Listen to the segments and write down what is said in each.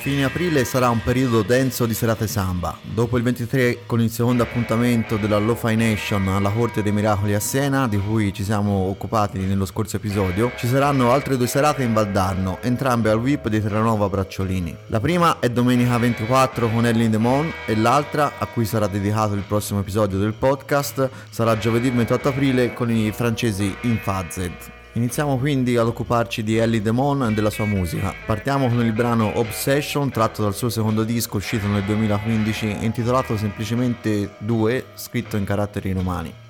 Fine aprile sarà un periodo denso di serate samba. Dopo il 23 con il secondo appuntamento della Lo-Fi Nation alla Corte dei Miracoli a Siena, di cui ci siamo occupati nello scorso episodio, ci saranno altre due serate in Valdarno, entrambe al VIP di Terranova Bracciolini. La prima è domenica 24 con the Moon e l'altra, a cui sarà dedicato il prossimo episodio del podcast, sarà giovedì 28 aprile con i francesi in Fazed. Iniziamo quindi ad occuparci di Ellie Demon e della sua musica. Partiamo con il brano Obsession tratto dal suo secondo disco uscito nel 2015 intitolato semplicemente 2 scritto in caratteri romani.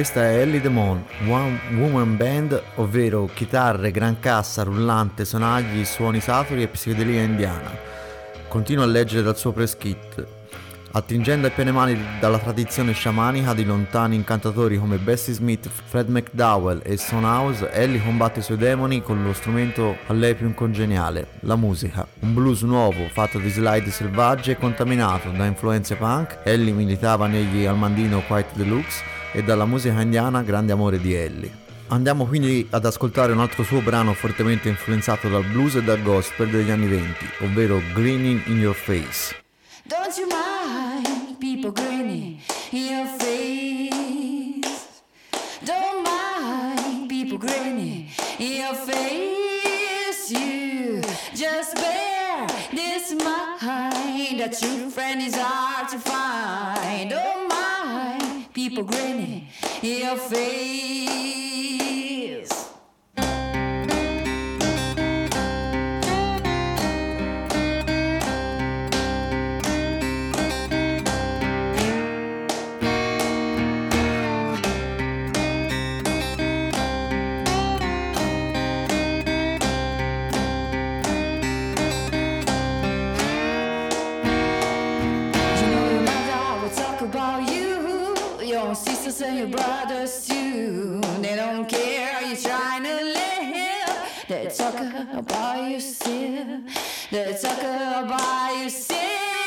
Questa è Ellie Demon, One Woman Band, ovvero chitarre, gran cassa, rullante, sonagli, suoni saturi e psichedelia indiana. Continua a leggere dal suo press kit. Attingendo a piene mani dalla tradizione sciamanica di lontani incantatori come Bessie Smith, Fred McDowell e Son House, Ellie combatte i suoi demoni con lo strumento a lei più congeniale, la musica. Un blues nuovo, fatto di slide selvagge e contaminato da influenze punk, Ellie militava negli Almandino Quiet Deluxe e dalla musica indiana Grande amore di Ellie. Andiamo quindi ad ascoltare un altro suo brano fortemente influenzato dal blues e dal gospel degli anni venti, ovvero Grinning in Your Face. Don't you mind people grinning in your face? Don't mind people grinning in your face. You just bear this mind. A true friend is hard to find. My, people grinning in your face. And your brothers too. They don't care you're trying to live. They talk about you still. They talk about you still.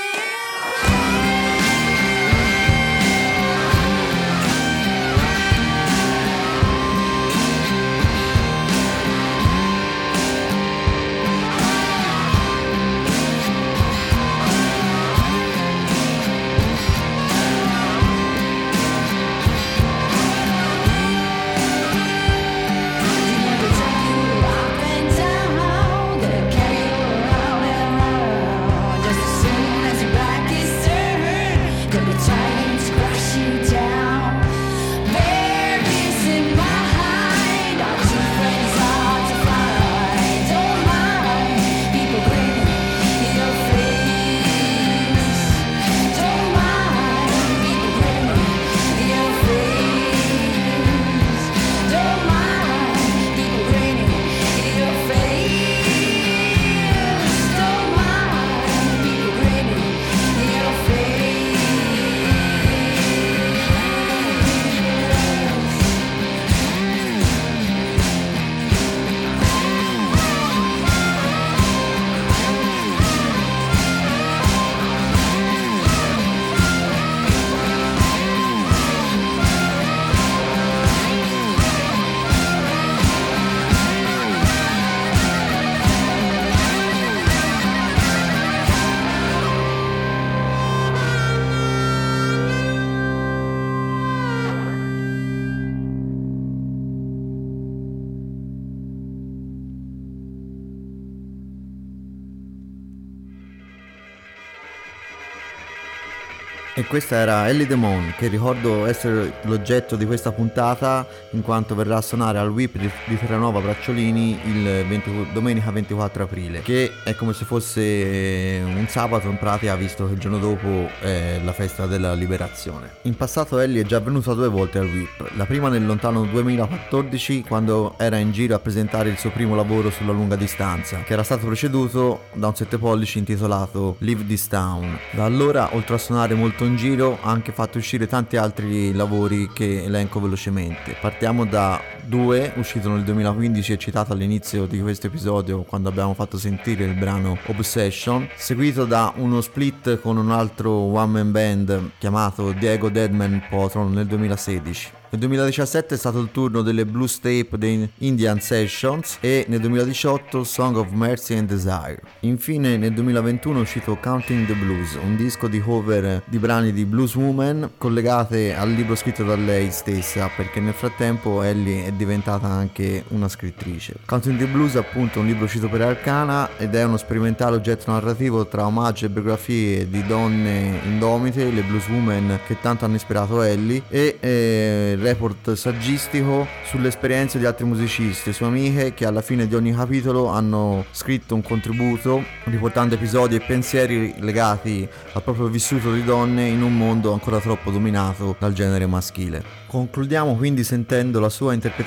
E questa era Ellie Demon, che ricordo essere l'oggetto di questa puntata, in quanto verrà a suonare al WIP di, di Terranova Bracciolini il 20 domenica 24 aprile, che è come se fosse un sabato in pratica, visto che il giorno dopo è la festa della liberazione. In passato Ellie è già venuta due volte al WIP, la prima nel lontano 2014, quando era in giro a presentare il suo primo lavoro sulla lunga distanza, che era stato preceduto da un 7 pollici intitolato Leave This Town. Da allora, oltre a suonare molto in giro, ha anche fatto uscire tanti altri lavori che elenco velocemente. Partiamo da due, uscito nel 2015 e citato all'inizio di questo episodio quando abbiamo fatto sentire il brano Obsession, seguito da uno split con un altro one man band chiamato Diego Deadman Potron nel 2016. Nel 2017 è stato il turno delle blues tape dei Indian Sessions e nel 2018 Song of Mercy and Desire. Infine nel 2021 è uscito Counting the Blues, un disco di cover di brani di Blues Woman collegate al libro scritto da lei stessa perché nel frattempo Ellie è diventata anche una scrittrice. Counting the Blues è appunto un libro uscito per Arcana ed è uno sperimentale oggetto narrativo tra omaggio e biografie di donne indomite, le blues woman che tanto hanno ispirato Ellie e eh, report saggistico sulle esperienze di altri musicisti e sue amiche che alla fine di ogni capitolo hanno scritto un contributo riportando episodi e pensieri legati al proprio vissuto di donne in un mondo ancora troppo dominato dal genere maschile. Concludiamo quindi sentendo la sua interpretazione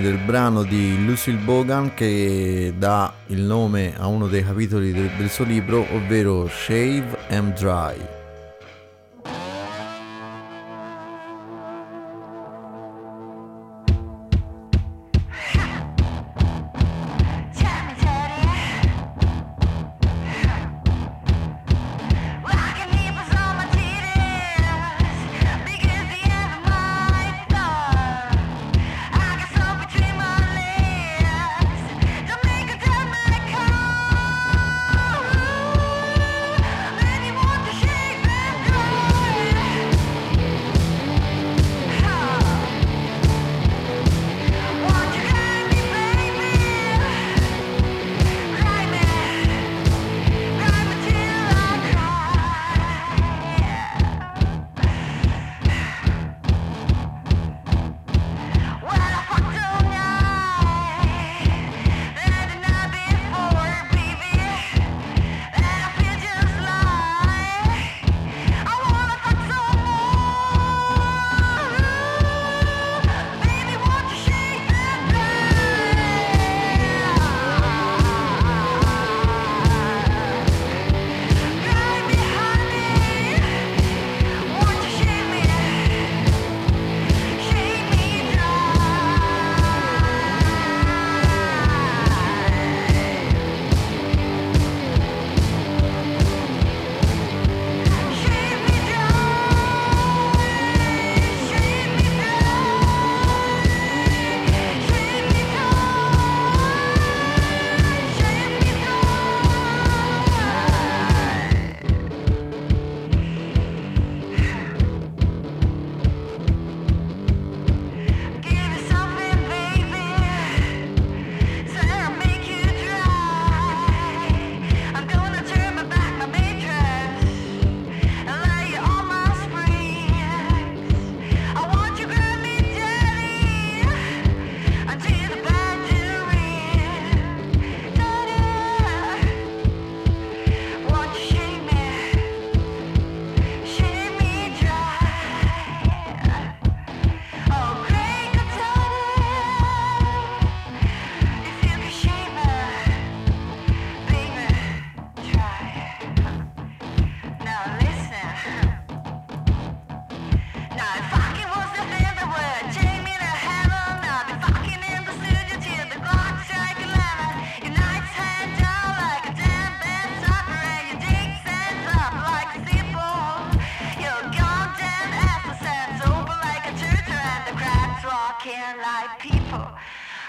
del brano di Lucille Bogan che dà il nome a uno dei capitoli del, del suo libro, ovvero Shave and Dry.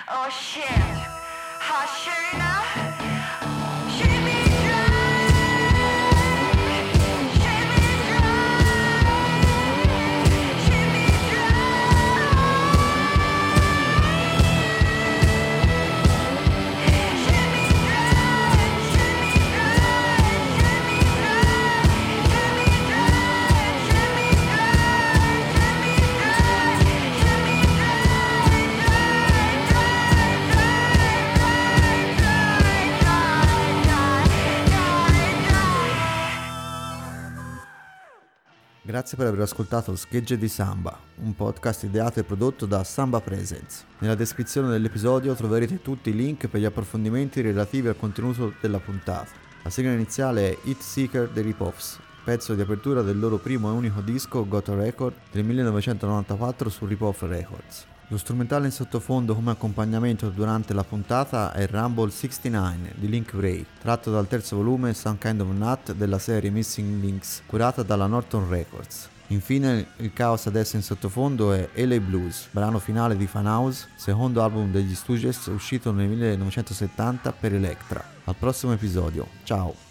Oh shit. Hot Shayna. Shimmy Grazie per aver ascoltato Schegge di Samba, un podcast ideato e prodotto da Samba Presents. Nella descrizione dell'episodio troverete tutti i link per gli approfondimenti relativi al contenuto della puntata. La sigla iniziale è Hit Seeker dei Ripoffs, pezzo di apertura del loro primo e unico disco Got a Record del 1994 su Ripoff Records. Lo strumentale in sottofondo come accompagnamento durante la puntata è Rumble 69 di Link Ray, tratto dal terzo volume Some Kind of Nut della serie Missing Links, curata dalla Norton Records. Infine il caos adesso in sottofondo è LA Blues, brano finale di Fan House, secondo album degli Stooges uscito nel 1970 per Electra. Al prossimo episodio, ciao!